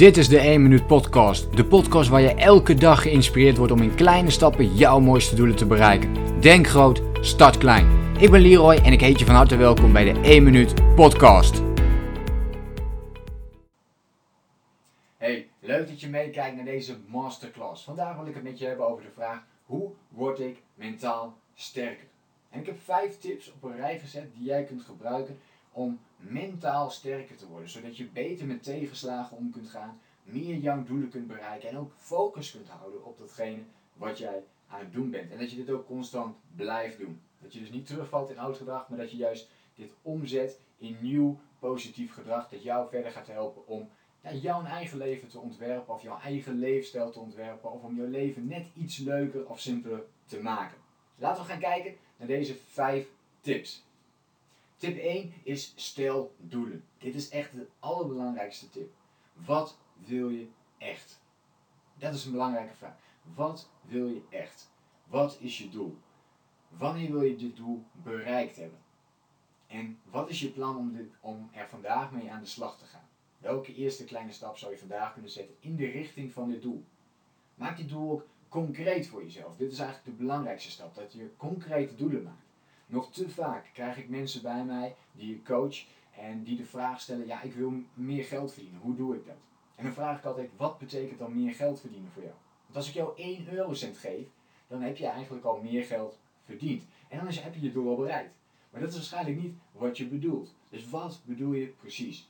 Dit is de 1 Minuut Podcast. De podcast waar je elke dag geïnspireerd wordt om in kleine stappen jouw mooiste doelen te bereiken. Denk groot, start klein. Ik ben Leroy en ik heet je van harte welkom bij de 1 Minuut Podcast. Hey, leuk dat je meekijkt naar deze masterclass. Vandaag wil ik het met je hebben over de vraag: hoe word ik mentaal sterker? En ik heb vijf tips op een rij gezet die jij kunt gebruiken om mentaal sterker te worden. Zodat je beter met tegenslagen om kunt gaan, meer jouw doelen kunt bereiken en ook focus kunt houden op datgene wat jij aan het doen bent. En dat je dit ook constant blijft doen. Dat je dus niet terugvalt in oud gedrag, maar dat je juist dit omzet in nieuw positief gedrag dat jou verder gaat helpen om jouw eigen leven te ontwerpen of jouw eigen leefstijl te ontwerpen of om jouw leven net iets leuker of simpeler te maken. Laten we gaan kijken naar deze vijf tips. Tip 1 is stel doelen. Dit is echt de allerbelangrijkste tip. Wat wil je echt? Dat is een belangrijke vraag. Wat wil je echt? Wat is je doel? Wanneer wil je dit doel bereikt hebben? En wat is je plan om, dit, om er vandaag mee aan de slag te gaan? Welke eerste kleine stap zou je vandaag kunnen zetten in de richting van dit doel? Maak dit doel ook concreet voor jezelf. Dit is eigenlijk de belangrijkste stap, dat je concrete doelen maakt. Nog te vaak krijg ik mensen bij mij die ik coach en die de vraag stellen: ja, ik wil meer geld verdienen. Hoe doe ik dat? En dan vraag ik altijd: wat betekent dan meer geld verdienen voor jou? Want als ik jou 1 eurocent geef, dan heb je eigenlijk al meer geld verdiend. En dan heb je je doel al bereikt. Maar dat is waarschijnlijk niet wat je bedoelt. Dus wat bedoel je precies?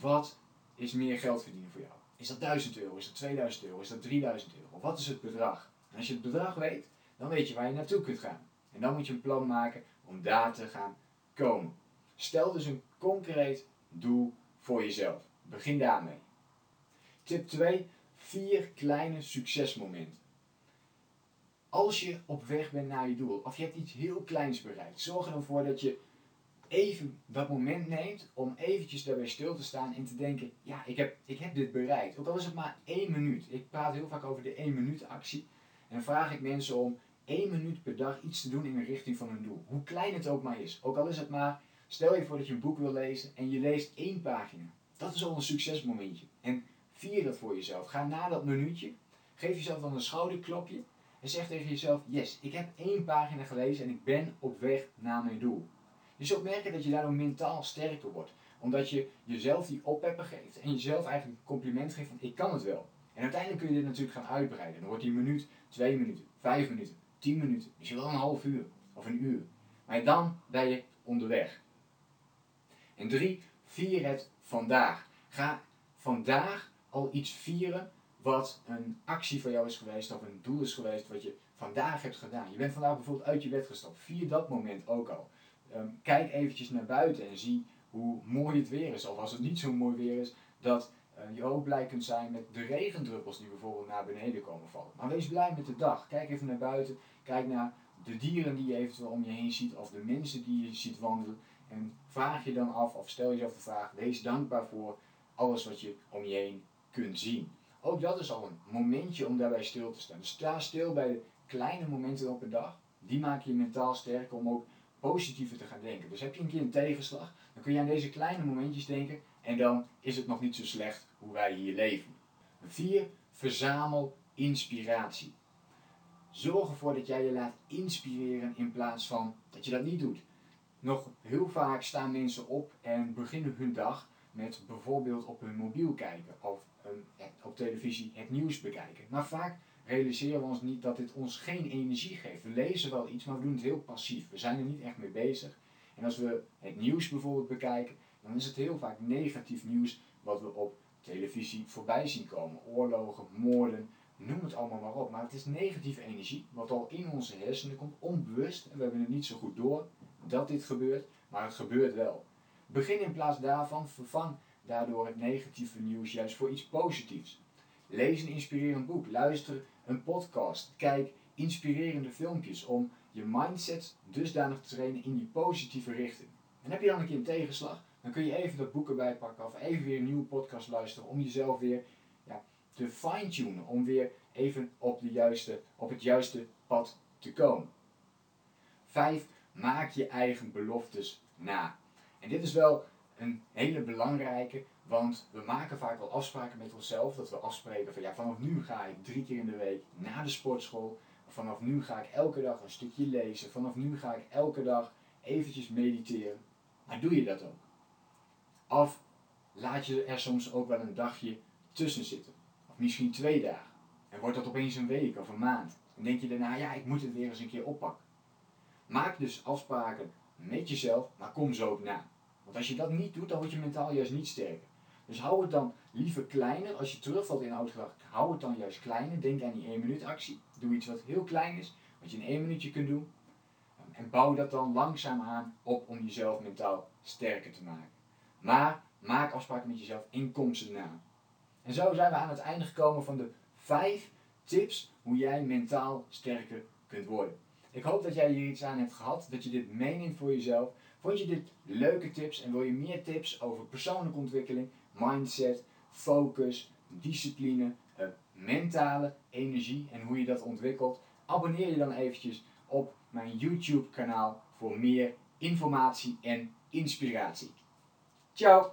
Wat is meer geld verdienen voor jou? Is dat 1000 euro? Is dat 2000 euro? Is dat 3000 euro? Wat is het bedrag? En als je het bedrag weet, dan weet je waar je naartoe kunt gaan. En dan moet je een plan maken om daar te gaan komen. Stel dus een concreet doel voor jezelf. Begin daarmee. Tip 2. Vier kleine succesmomenten. Als je op weg bent naar je doel, of je hebt iets heel kleins bereikt, zorg er dan voor dat je even dat moment neemt om eventjes daarbij stil te staan en te denken, ja, ik heb, ik heb dit bereikt. Ook al is het maar één minuut. Ik praat heel vaak over de één minuut actie. En vraag ik mensen om één minuut per dag iets te doen in de richting van hun doel. Hoe klein het ook maar is. Ook al is het maar, stel je voor dat je een boek wil lezen en je leest één pagina. Dat is al een succesmomentje. En vier dat voor jezelf. Ga na dat minuutje, geef jezelf dan een schouderklopje en zeg tegen jezelf, yes, ik heb één pagina gelezen en ik ben op weg naar mijn doel. Je zult merken dat je daardoor mentaal sterker wordt. Omdat je jezelf die oppepper geeft en jezelf eigenlijk een compliment geeft van ik kan het wel. En uiteindelijk kun je dit natuurlijk gaan uitbreiden. Dan wordt die minuut, twee minuten, vijf minuten, 10 minuten, misschien wel een half uur of een uur. Maar dan ben je onderweg. En drie, vier het vandaag. Ga vandaag al iets vieren wat een actie van jou is geweest of een doel is geweest wat je vandaag hebt gedaan. Je bent vandaag bijvoorbeeld uit je bed gestapt. Vier dat moment ook al. Ehm, kijk eventjes naar buiten en zie hoe mooi het weer is. Of als het niet zo mooi weer is, dat je ook blij kunt zijn met de regendruppels die bijvoorbeeld naar beneden komen vallen. Maar wees blij met de dag. Kijk even naar buiten. Kijk naar de dieren die je eventueel om je heen ziet of de mensen die je ziet wandelen. En vraag je dan af of stel jezelf de vraag, wees dankbaar voor alles wat je om je heen kunt zien. Ook dat is al een momentje om daarbij stil te staan. Dus sta stil bij de kleine momenten op een dag. Die maken je mentaal sterker om ook positiever te gaan denken. Dus heb je een keer een tegenslag, dan kun je aan deze kleine momentjes denken en dan is het nog niet zo slecht hoe wij hier leven. 4. Verzamel inspiratie. Zorg ervoor dat jij je laat inspireren in plaats van dat je dat niet doet. Nog heel vaak staan mensen op en beginnen hun dag met bijvoorbeeld op hun mobiel kijken of op televisie het nieuws bekijken. Maar vaak realiseren we ons niet dat dit ons geen energie geeft. We lezen wel iets, maar we doen het heel passief. We zijn er niet echt mee bezig. En als we het nieuws bijvoorbeeld bekijken, dan is het heel vaak negatief nieuws wat we op televisie voorbij zien komen. Oorlogen, moorden, noem het allemaal maar op. Maar het is negatieve energie, wat al in onze hersenen komt, onbewust. En we hebben het niet zo goed door dat dit gebeurt, maar het gebeurt wel. Begin in plaats daarvan, vervang daardoor het negatieve nieuws juist voor iets positiefs. Lees een inspirerend boek, luister een podcast, kijk inspirerende filmpjes om je mindset dusdanig te trainen in die positieve richting. En heb je dan een keer een tegenslag, dan kun je even dat boek erbij pakken of even weer een nieuwe podcast luisteren om jezelf weer ja, te fine-tunen, om weer even op, de juiste, op het juiste pad te komen. 5. Maak je eigen beloftes na. En dit is wel een hele belangrijke, want we maken vaak wel afspraken met onszelf. Dat we afspreken van ja, vanaf nu ga ik drie keer in de week naar de sportschool. Vanaf nu ga ik elke dag een stukje lezen. Vanaf nu ga ik elke dag eventjes mediteren. Maar doe je dat ook? Of laat je er soms ook wel een dagje tussen zitten? Of misschien twee dagen. En wordt dat opeens een week of een maand. Dan denk je daarna, ja, ik moet het weer eens een keer oppakken. Maak dus afspraken met jezelf, maar kom ze ook na. Want als je dat niet doet, dan word je mentaal juist niet sterker. Dus hou het dan liever kleiner. Als je terugvalt in oud gedrag, hou het dan juist kleiner. Denk aan die 1 minuut actie. Doe iets wat heel klein is, wat je in 1 minuutje kunt doen. En bouw dat dan langzaam aan op om jezelf mentaal sterker te maken. Maar maak afspraken met jezelf en kom ze na. En zo zijn we aan het einde gekomen van de 5 tips hoe jij mentaal sterker kunt worden. Ik hoop dat jij hier iets aan hebt gehad, dat je dit meeneemt voor jezelf. Vond je dit leuke tips en wil je meer tips over persoonlijke ontwikkeling, mindset, focus, discipline, eh, mentale energie en hoe je dat ontwikkelt? Abonneer je dan eventjes op mijn YouTube kanaal voor meer informatie en inspiratie. Ciao!